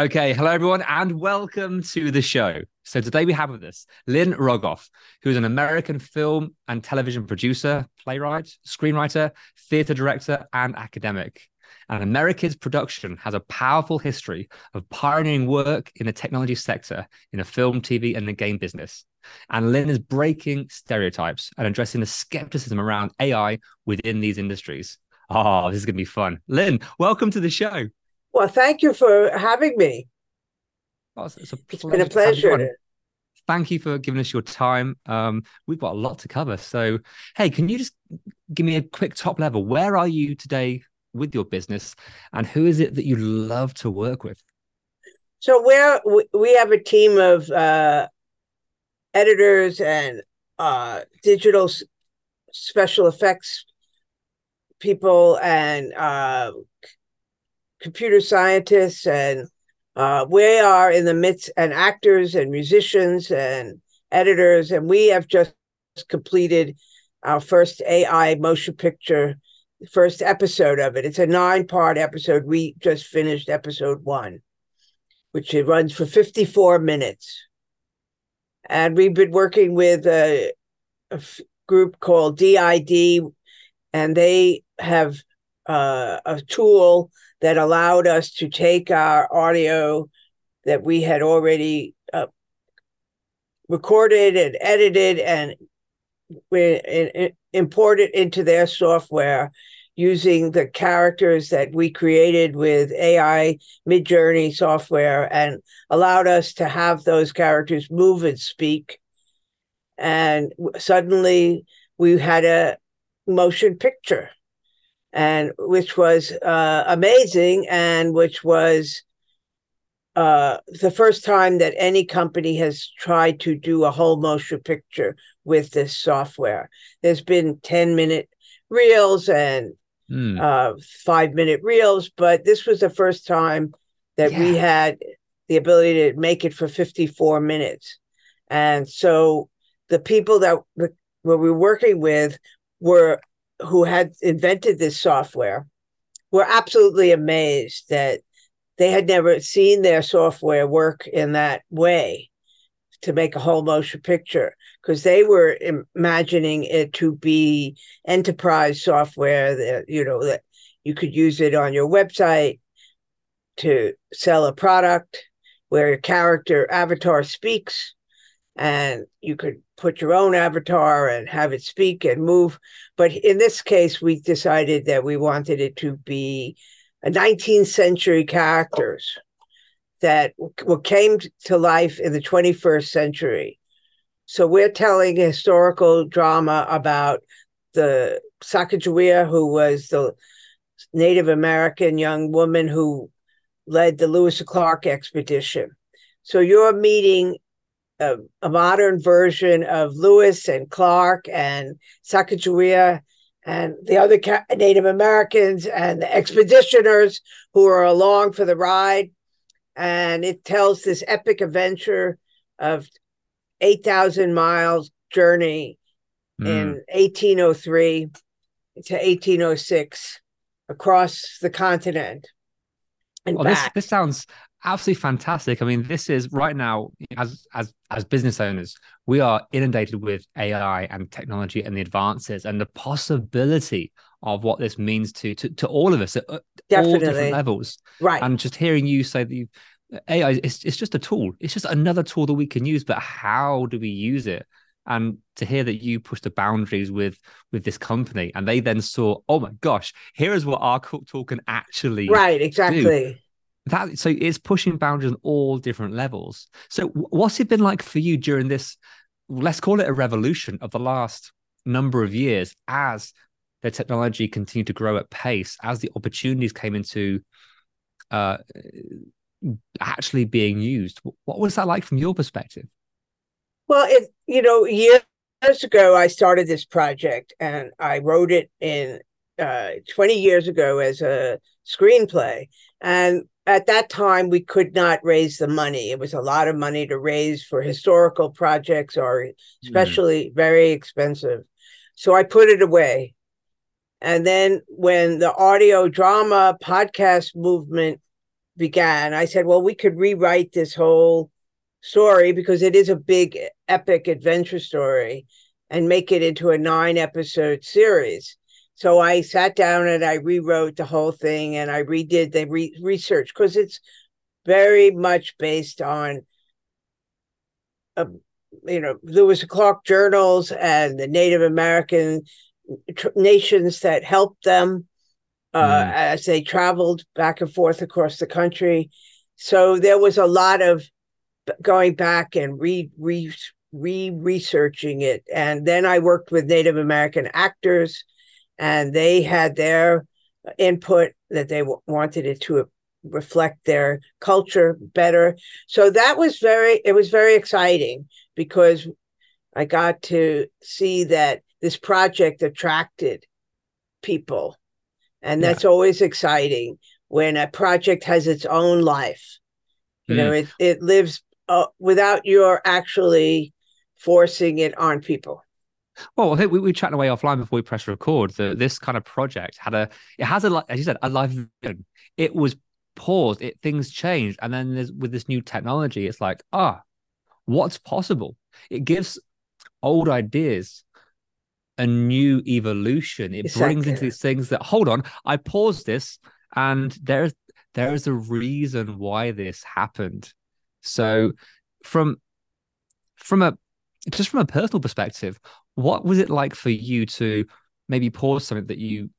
Okay, hello everyone, and welcome to the show. So today we have with us Lynn Rogoff, who is an American film and television producer, playwright, screenwriter, theater director, and academic. And Amerikids production has a powerful history of pioneering work in the technology sector in the film, TV, and the game business. And Lynn is breaking stereotypes and addressing the skepticism around AI within these industries. Oh, this is going to be fun. Lynn, welcome to the show. Well, thank you for having me. Oh, it's, it's a It's been a to have you on. pleasure. Thank you for giving us your time. Um, we've got a lot to cover. So, hey, can you just give me a quick top level? Where are you today with your business, and who is it that you love to work with? So we're we- we have a team of uh, editors and uh, digital special effects people and uh, computer scientists and uh, we are in the midst and actors and musicians and editors and we have just completed our first AI motion picture first episode of it. It's a nine part episode. We just finished episode one, which it runs for 54 minutes. And we've been working with a, a f- group called D-ID, and they have uh, a tool that allowed us to take our audio that we had already uh, recorded and edited and we and- and import into their software using the characters that we created with AI Midjourney software and allowed us to have those characters move and speak. And suddenly we had a motion picture, and which was uh, amazing, and which was uh, the first time that any company has tried to do a whole motion picture with this software. There's been 10 minute reels and Hmm. uh, five minute reels, but this was the first time that we had the ability to make it for 54 minutes. And so the people that we were working with were who had invented this software were absolutely amazed that they had never seen their software work in that way to make a whole motion picture because they were imagining it to be enterprise software that you know that you could use it on your website to sell a product where a character avatar speaks and you could put your own avatar and have it speak and move but in this case we decided that we wanted it to be a 19th century characters that came to life in the 21st century so we're telling a historical drama about the Sacagawea, who was the Native American young woman who led the Lewis and Clark expedition. So you're meeting a, a modern version of Lewis and Clark and Sacagawea and the other Native Americans and the expeditioners who are along for the ride. And it tells this epic adventure of 8,000 miles journey Hmm. in 1803 to 1806 across the continent and Well, this this sounds absolutely fantastic. I mean, this is right now as as as business owners, we are inundated with AI and technology and the advances and the possibility of what this means to to, to all of us at, at all different levels. Right. And just hearing you say that you AI it's it's just a tool. It's just another tool that we can use, but how do we use it? And to hear that you pushed the boundaries with with this company, and they then saw, oh my gosh, here is what our cook tool can actually right. Exactly. That so it's pushing boundaries on all different levels. So what's it been like for you during this let's call it a revolution of the last number of years as the technology continued to grow at pace as the opportunities came into uh actually being used? What was that like from your perspective? Well, it you know years ago I started this project and I wrote it in uh, 20 years ago as a screenplay, and at that time we could not raise the money. It was a lot of money to raise for historical projects or mm-hmm. especially very expensive. So I put it away. And then when the audio drama podcast movement began, I said, well, we could rewrite this whole story because it is a big epic adventure story and make it into a nine episode series. So I sat down and I rewrote the whole thing and I redid the re- research because it's very much based on, uh, you know, Lewis and Clark journals and the Native American tr- nations that helped them uh, Mm. as they traveled back and forth across the country. So there was a lot of going back and re re re researching it, and then I worked with Native American actors, and they had their input that they w- wanted it to reflect their culture better. So that was very it was very exciting because I got to see that this project attracted people. And Yeah. that's always exciting when a project has its own life. You know, it, it lives uh, without your actually forcing it on people. Well, I think we we were chatting away offline before we press record. That this kind of project had a, it has a, as you said, a live. vision. It was paused. It things changed, and then there's, with this new technology, it's like, ah, what's possible? It gives old ideas a new evolution. It brings into these things that hold on. I paused this, and there's there is a reason why this happened. So, from from a just from a personal perspective, what was it like for you to maybe pause something that you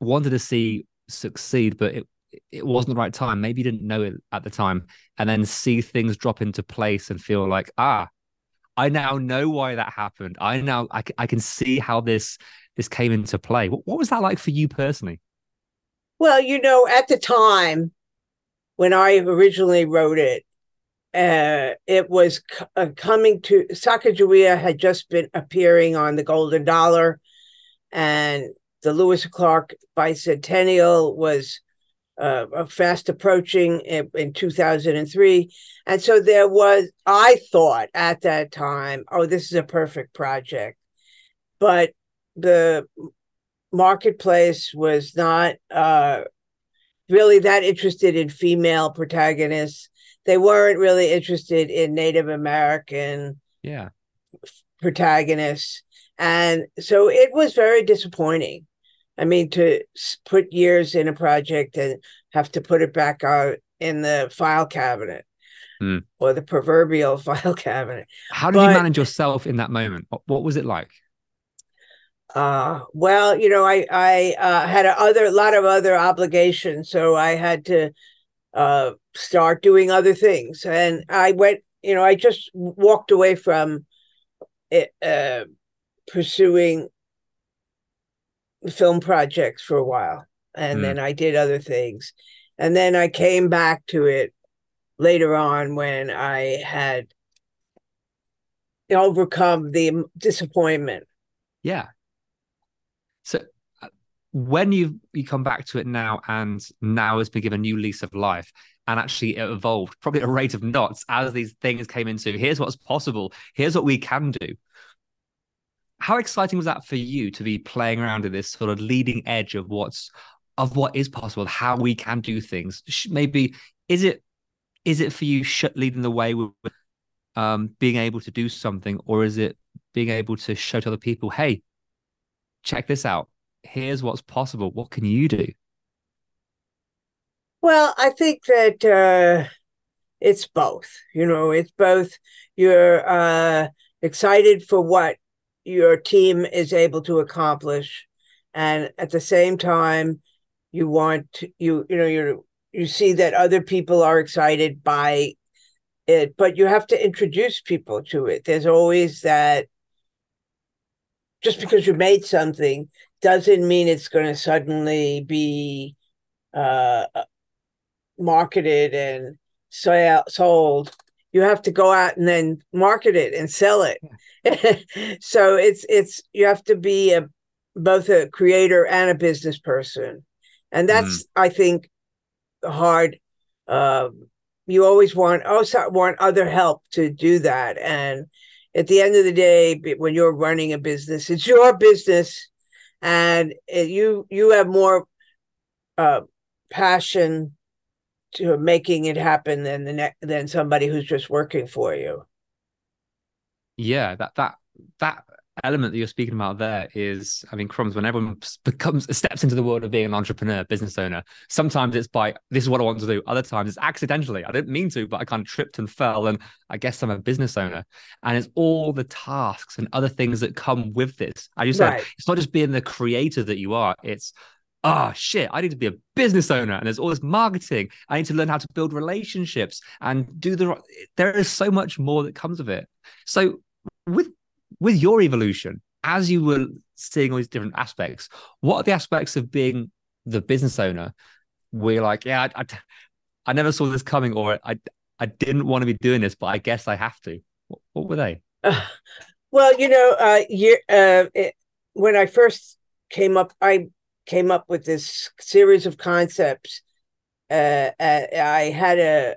wanted to see succeed, but it it wasn't the right time? Maybe you didn't know it at the time, and then see things drop into place and feel like, ah, I now know why that happened. I now I, I can see how this this came into play. What, what was that like for you personally? Well, you know, at the time when I originally wrote it, uh, it was c- uh, coming to Sacagawea had just been appearing on the Golden Dollar, and the Lewis Clark bicentennial was uh, fast approaching in, in 2003. And so there was, I thought at that time, oh, this is a perfect project. But the marketplace was not uh, really that interested in female protagonists. They weren't really interested in Native American Yeah. protagonists. And so it was very disappointing. I mean, to put years in a project and have to put it back out in the file cabinet Hmm. or the proverbial file cabinet. How did you manage yourself in that moment? What, what was it like? Uh, well, you know, I I uh, had a other lot of other obligations, so I had to uh, start doing other things, and I went. You know, I just walked away from it, uh, pursuing film projects for a while, and Mm. then I did other things, and then I came back to it later on when I had overcome the disappointment. Yeah. So when you you come back to it now and now has been given a new lease of life and actually it evolved probably at a rate of knots as these things came into here's what's possible here's what we can do. How exciting was that for you to be playing around at this sort of leading edge of what's of what is possible how we can do things? Maybe is it is it for you leading the way with with, um being able to do something or is it being able to show to other people hey check this out here's what's possible. What can you do? Well, I think that uh, it's both. You know, it's both. You're uh, excited for what your team is able to accomplish, and at the same time, you want you you know you you see that other people are excited by it, but you have to introduce people to it. There's always that. Just because you made something doesn't mean it's going to suddenly be uh, marketed and sold. You have to go out and then market it and sell it. So it's it's you have to be a both a creator and a business person. And that's mm. i think hard. Um, you always want also want other help to do that. And at the end of the day when you're running a business it's your business and it, you you have more uh, passion to making it happen than the ne- than somebody who's just working for you. Yeah, that that that element that you're speaking about there is, I mean, crumbs. When everyone becomes steps into the world of being an entrepreneur, business owner, sometimes it's by this is what I want to do. Other times it's accidentally. I didn't mean to, but I kind of tripped and fell, and I guess I'm a business owner. And it's all the tasks and other things that come with this. I just right. said it's not just being the creator that you are. It's oh shit, I need to be a business owner and there's all this marketing. I need to learn how to build relationships and do the there is so much more that comes of it. So with with your evolution, as you were seeing all these different aspects, what are the aspects of being the business owner you're like, yeah, I, I, I never saw this coming or I I didn't want to be doing this, but I guess I have to. What, what were they? Uh, well, you know, uh, uh, it, when I first came up, I came up with this series of concepts. Uh, uh, I had a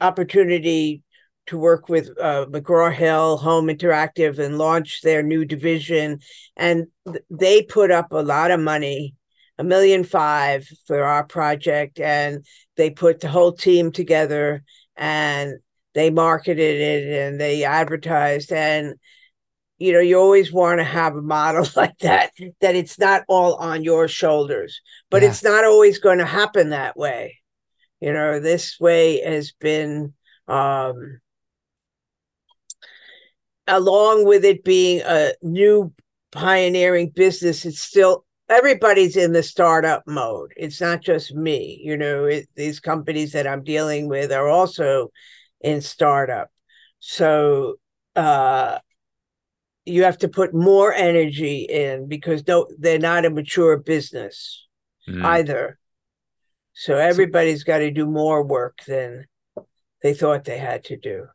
opportunity to work with uh, McGraw Hill Home Interactive and launch their new division, and th- they put up a lot of money, a million five for our project, and they put the whole team together and they marketed it and they advertised. And you know you always want to have a model like that that it's not all on your shoulders but yeah. it's not always going to happen that way. You know this way has been um along with it being a new pioneering business it's still everybody's in the startup mode it's not just me you know it, these companies that i'm dealing with are also in startup so uh you have to put more energy in because no, they're not a mature business mm. either. So everybody's got to do more work than they thought they had to do.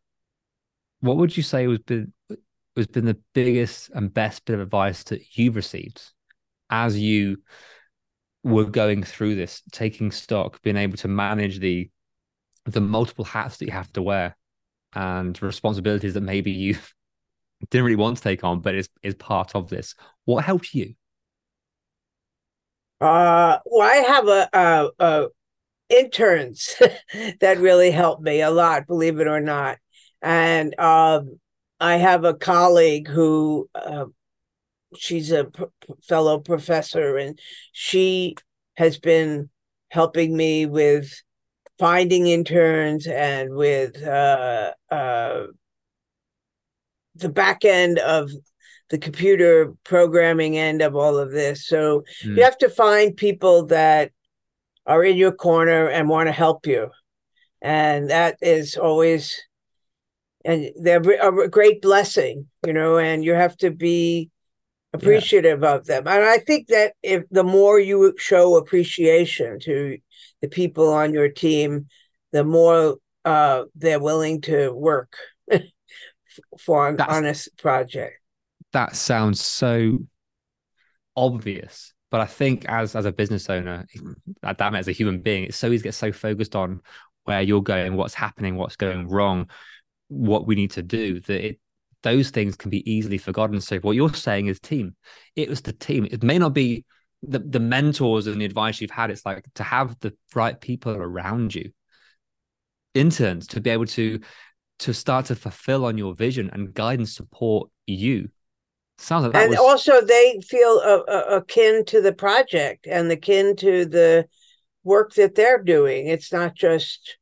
What would you say was been was been the biggest and best bit of advice that you've received as you were going through this, taking stock, being able to manage the the multiple hats that you have to wear and responsibilities that maybe you didn't really want to take on, but is is part of this. What helped you? Uh, well, I have a, a, a interns that really helped me a lot, believe it or not, and um, I have a colleague who uh, she's a p- fellow professor, and she has been helping me with finding interns and with uh, uh, the back end of the computer programming end of all of this. So mm. you have to find people that are in your corner and want to help you. And that is always and they're a great blessing, you know, and you have to be appreciative yeah. of them. And I think that if the more you show appreciation to the people on your team, the more uh, they're willing to work for an That's, honest project. That sounds so obvious, but I think as as a business owner, that as a human being, it's so easy to get so focused on where you're going, what's happening, what's going wrong, what we need to do that it those things can be easily forgotten. So what you're saying is team. It was the team. It may not be the, the mentors and the advice you've had. It's like to have the right people around you, interns to be able to to start to fulfill on your vision and guide and support you Sounds like that and was also they feel uh, uh, akin to the project and akin to the work that they're doing. It's not just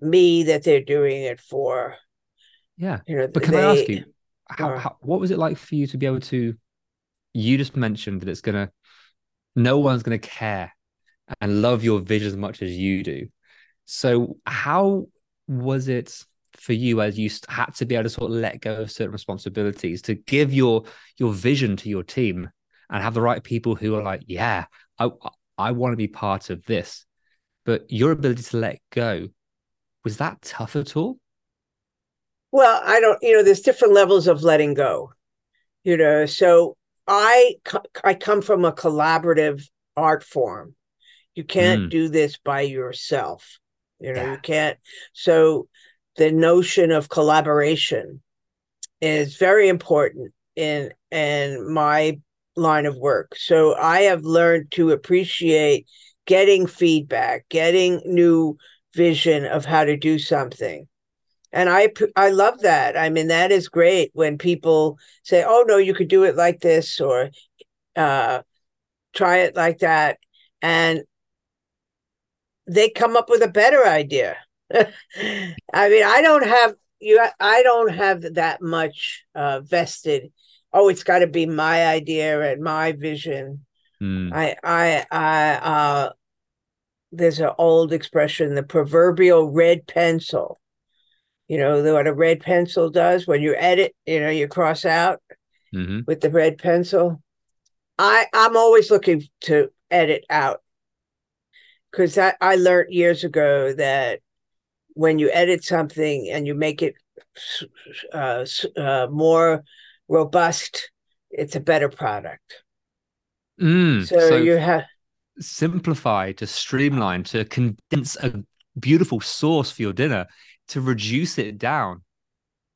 me that they're doing it for. Yeah. You know, But can they, I ask you, how, how what was it like for you to be able to? You just mentioned that it's gonna, no one's gonna care and love your vision as much as you do. So how was it for you as you had to be able to sort of let go of certain responsibilities to give your your vision to your team and have the right people who are like, yeah, I I want to be part of this, but your ability to let go was that tough at all? Well, I don't, you know, there's different levels of letting go, you know. So I I come from a collaborative art form. You can't Mm. do this by yourself. You know, Yeah. you can't. So the notion of collaboration is very important in in my line of work. So I have learned to appreciate getting feedback, getting new vision of how to do something and i i love that. I mean, that is great when people say, "Oh no, you could do it like this," or uh, "Try it like that," and they come up with a better idea. I mean, I don't have you. I don't have that much uh, vested. Oh, it's got to be my idea and my vision. Mm. I I I uh, there's an old expression, the proverbial red pencil you know what a red pencil does when you edit you know you cross out hmm with the red pencil. I i'm always looking to edit out because that i learned years ago that when you edit something and you make it uh, uh, more robust it's a better product. Mm. so, So, you have simplify, to streamline, to condense a beautiful sauce for your dinner, to reduce it down,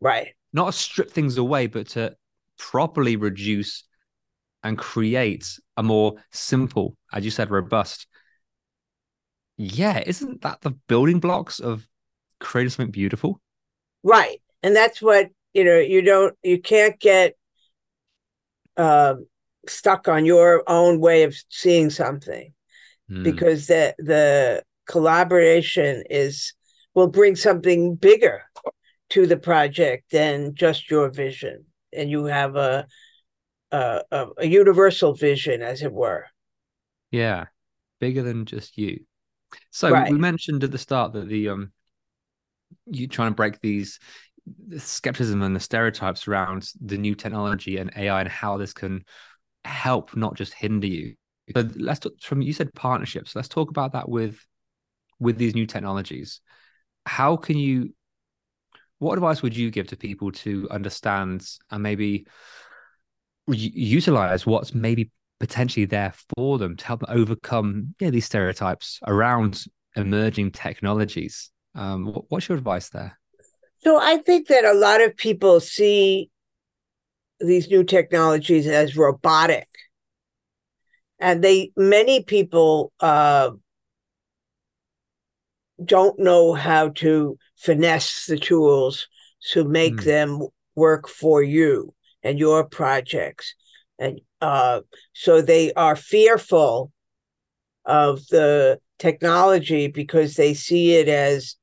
right not to strip things away, but to properly reduce and create a more simple, as you said, robust. Yeah, isn't that the building blocks of creating something beautiful? right and that's what you know you don't you can't get um stuck on your own way of seeing something Mm. because the the collaboration is will bring something bigger to the project than just your vision and you have a a, a, universal vision as it were Yeah, bigger than just you. So Right. we mentioned at the start that the um you trying to break these the skepticism and the stereotypes around the new technology and AI and how this can help, not just hinder you. So let's talk from you said partnerships. Let's talk about that with with these new technologies. How can you what advice would you give to people to understand and maybe utilize what's maybe potentially there for them to help them overcome yeah, these stereotypes around emerging technologies. Um, wh- what's your advice there? so i think that a lot of people see these new technologies as robotic and they many people uh, don't know how to finesse the tools to make Hmm. them work for you and your projects and uh, so they are fearful of the technology because they see it as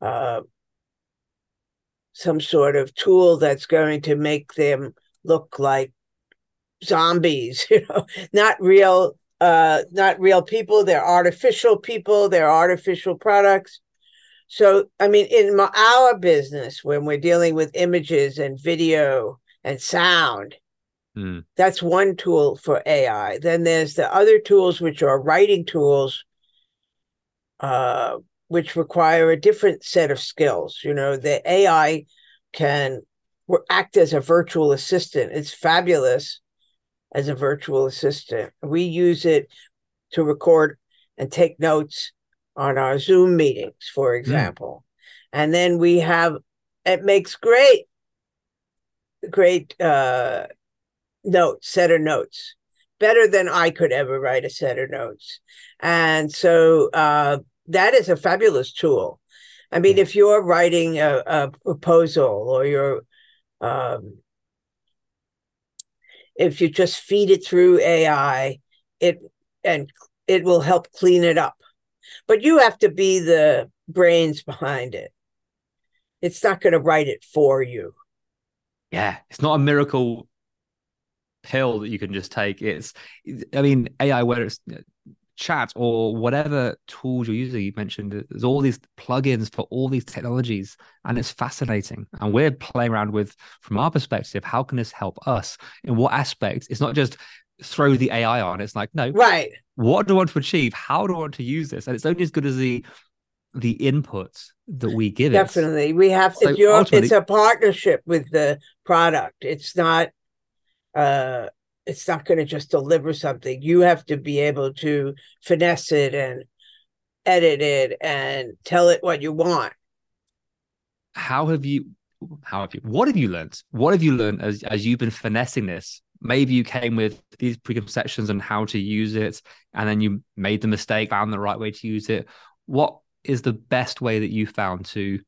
uh, some sort of tool that's going to make them look like zombies you know not real uh not real people they're artificial people they're artificial products. So i mean in my, our business when we're dealing with images and video and sound Hmm. that's one tool for ai then there's the other tools which are writing tools uh which require a different set of skills. You know the ai can act as a virtual assistant. It's fabulous as a virtual assistant. We use it to record and take notes on our Zoom meetings, for example. And then we have it makes great, great uh, notes, set of notes, better than I could ever write a set of notes. And so uh, that is a fabulous tool. I mean, Yeah. if you're writing a, a proposal or you're um, if you just feed it through AI, it and it will help clean it up. But you have to be the brains behind it. It's not going to write it for you. Yeah, it's not a miracle pill that you can just take. It's, I mean, AI, whether it's chat or whatever tools you're using, you mentioned there's all these plugins for all these technologies, and it's fascinating. And we're playing around with, from our perspective, how can this help us? In what aspects? It's not just throw the AI on. It's like, no, right. What do I want to achieve? How do I want to use this? And it's only as good as the the inputs that we give Definitely. it. Definitely. We have to so it's a partnership with the product. It's not uh it's not going to just deliver something. You have to be able to finesse it and edit it and tell it what you want. How have you how have you what have you learned? What have you learned as as you've been finessing this? Maybe you came with these preconceptions on how to use it, and then you made the mistake, found the right way to use it. What is the best way that you found to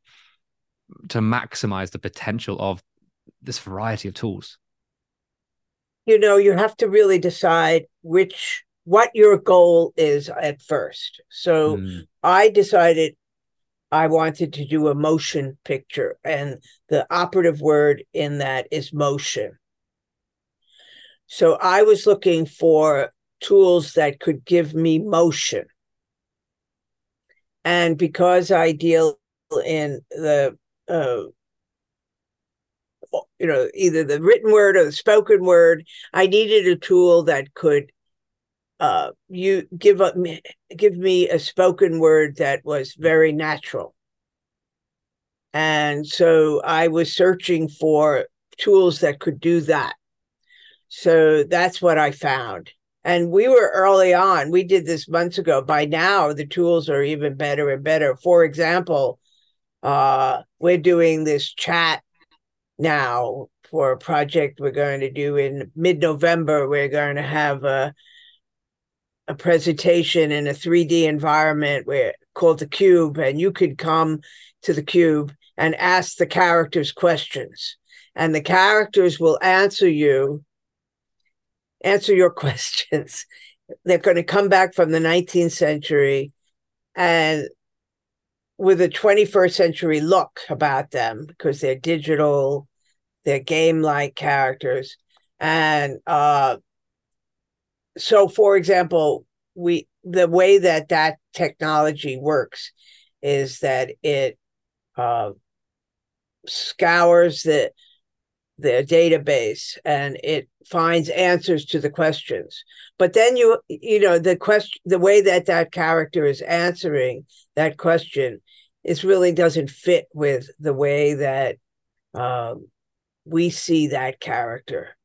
to maximize the potential of this variety of tools? You know, you have to really decide which what your goal is at first. So mm. I decided I wanted to do a motion picture, and the operative word in that is motion. So I was looking for tools that could give me motion. And because I deal in the, uh, you know, either the written word or the spoken word, I needed a tool that could uh, you give up give me a spoken word that was very natural. And so I was searching for tools that could do that. So that's what I found. And we were early on. We did this months ago. By now, the tools are even better and better. For example, uh, we're doing this chat now for a project we're going to do in mid November. We're going to have a, a presentation in a 3D environment where called the Cube, and you could come to the Cube and ask the characters questions, and the characters will answer you answer your questions. They're going to come back from the 19th century and with a 21st century look about them because they're digital, they're game like characters. And uh, so, for example, we the way that that technology works is that it uh, scours the their database and it finds answers to the questions. But then you you know the question the way that that character is answering that question is really doesn't fit with the way that um, we see that character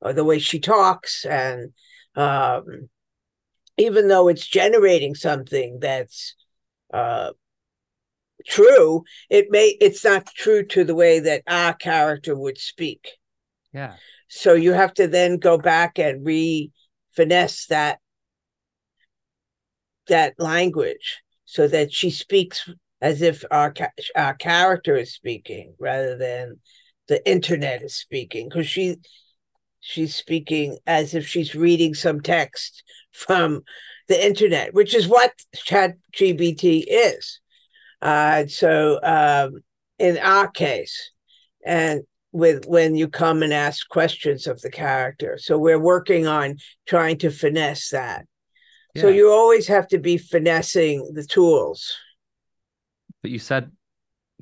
or the way she talks and um, even though it's generating something that's uh, true it may it's not true to the way that our character would speak. Yeah. So you have to then go back and re finesse that that language so that she speaks as if our our character is speaking rather than the internet is speaking because she she's speaking as if she's reading some text from the internet which is what chat gpt is uh, so um, in our case, and with when you come and ask questions of the character, so we're working on trying to finesse that. Yeah. So you always have to be finessing the tools. But you said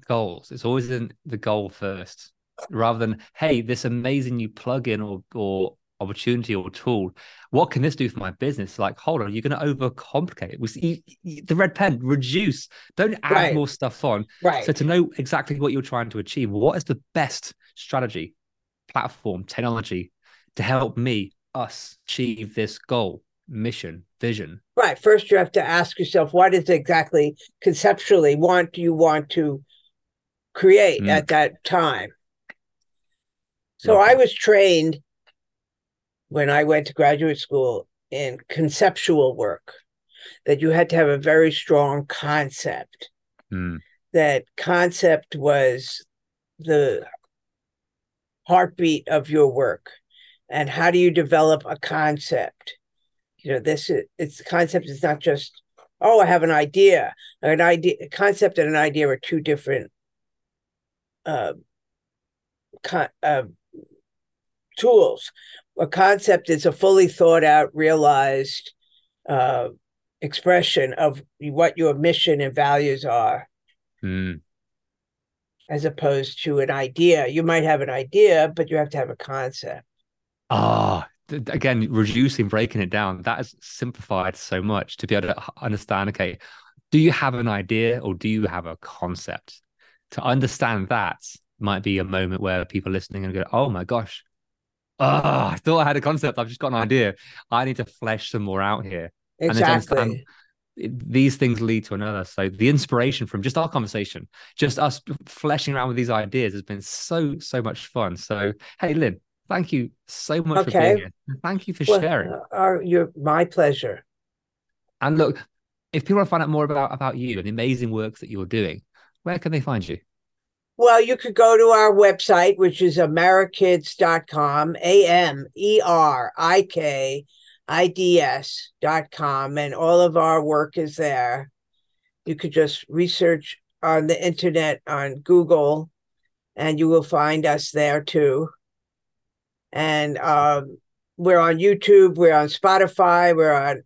goals. It's always in the goal first, rather than hey, this amazing new plugin or or opportunity or tool. What can this do for my business? Like, hold on, you're going to overcomplicate it. The red pen, reduce. Don't add right. more stuff on. Right. So to know exactly what you're trying to achieve, what is the best strategy, platform, technology to help me, us achieve this goal, mission, vision? Right. First, you have to ask yourself, what is exactly conceptually want you want to create mm. at that time? So okay. I was trained when I went to graduate school in conceptual work that you had to have a very strong concept. Mm. That concept was the heartbeat of your work. and how do you develop a concept? You know, this is it's the concept is not just oh, I have an idea. An idea, a concept, and an idea are two different uh, con- uh, tools. A concept is a fully thought out, realized uh, expression of what your mission and values are, Mm. as opposed to an idea. You might have an idea, but you have to have a concept. Ah, again, reducing, breaking it down, that has simplified so much to be able to understand. Okay, do you have an idea or do you have a concept? To understand that might be a moment where people listening and go, "Oh my gosh, oh, I thought I had a concept. I've just got an idea. I need to flesh some more out here." Exactly. these things lead to another. So the inspiration from just our conversation, just us fleshing around with these ideas has been so, so much fun. So, hey, Lynn, thank you so much for Okay. being here. Thank you for Well, sharing. uh, you're my pleasure. And look, if people want to find out more about, about you and the amazing work that you're doing, where can they find you? Well, you could go to our website, which is amerikids.com, A M E R I K I D S.com, and all of our work is there. You could just research on the internet on Google, and you will find us there too. And um, we're on YouTube, we're on Spotify, we're on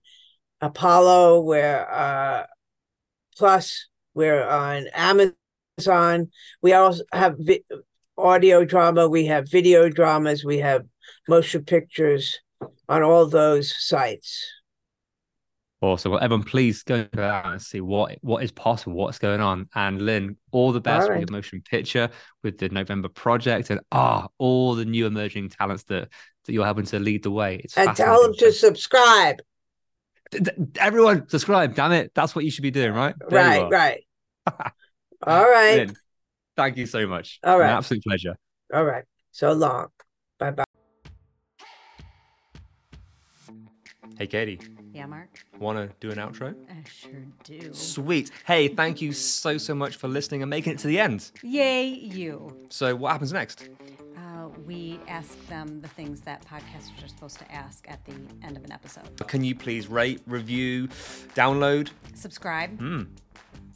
Apollo, we're uh, Plus, we're on Amazon. We also have vi- audio drama, we have video dramas, we have motion pictures on all those sites. Awesome. Well, everyone, please go out and see what what is possible, what's going on. And Lynn, all the best All with right. your motion picture, with the November project, and ah, all the new emerging talents that that you're helping to lead the way. It's And tell them to subscribe. D- d- Everyone, subscribe. Damn it, that's what you should be doing, right? There Right, right. all right. Lynn, thank you so much. All right. An absolute pleasure. All right. So long. Bye bye. Hey, Katie, Yeah, Mark? want to do an outro? I sure do. Sweet. Hey, thank you so so much for listening and making it to the end. Yay, you. So, what happens next? Uh, we ask them the things that podcasters are supposed to ask at the end of an episode. Can you please rate, review, download? Subscribe. Hmm.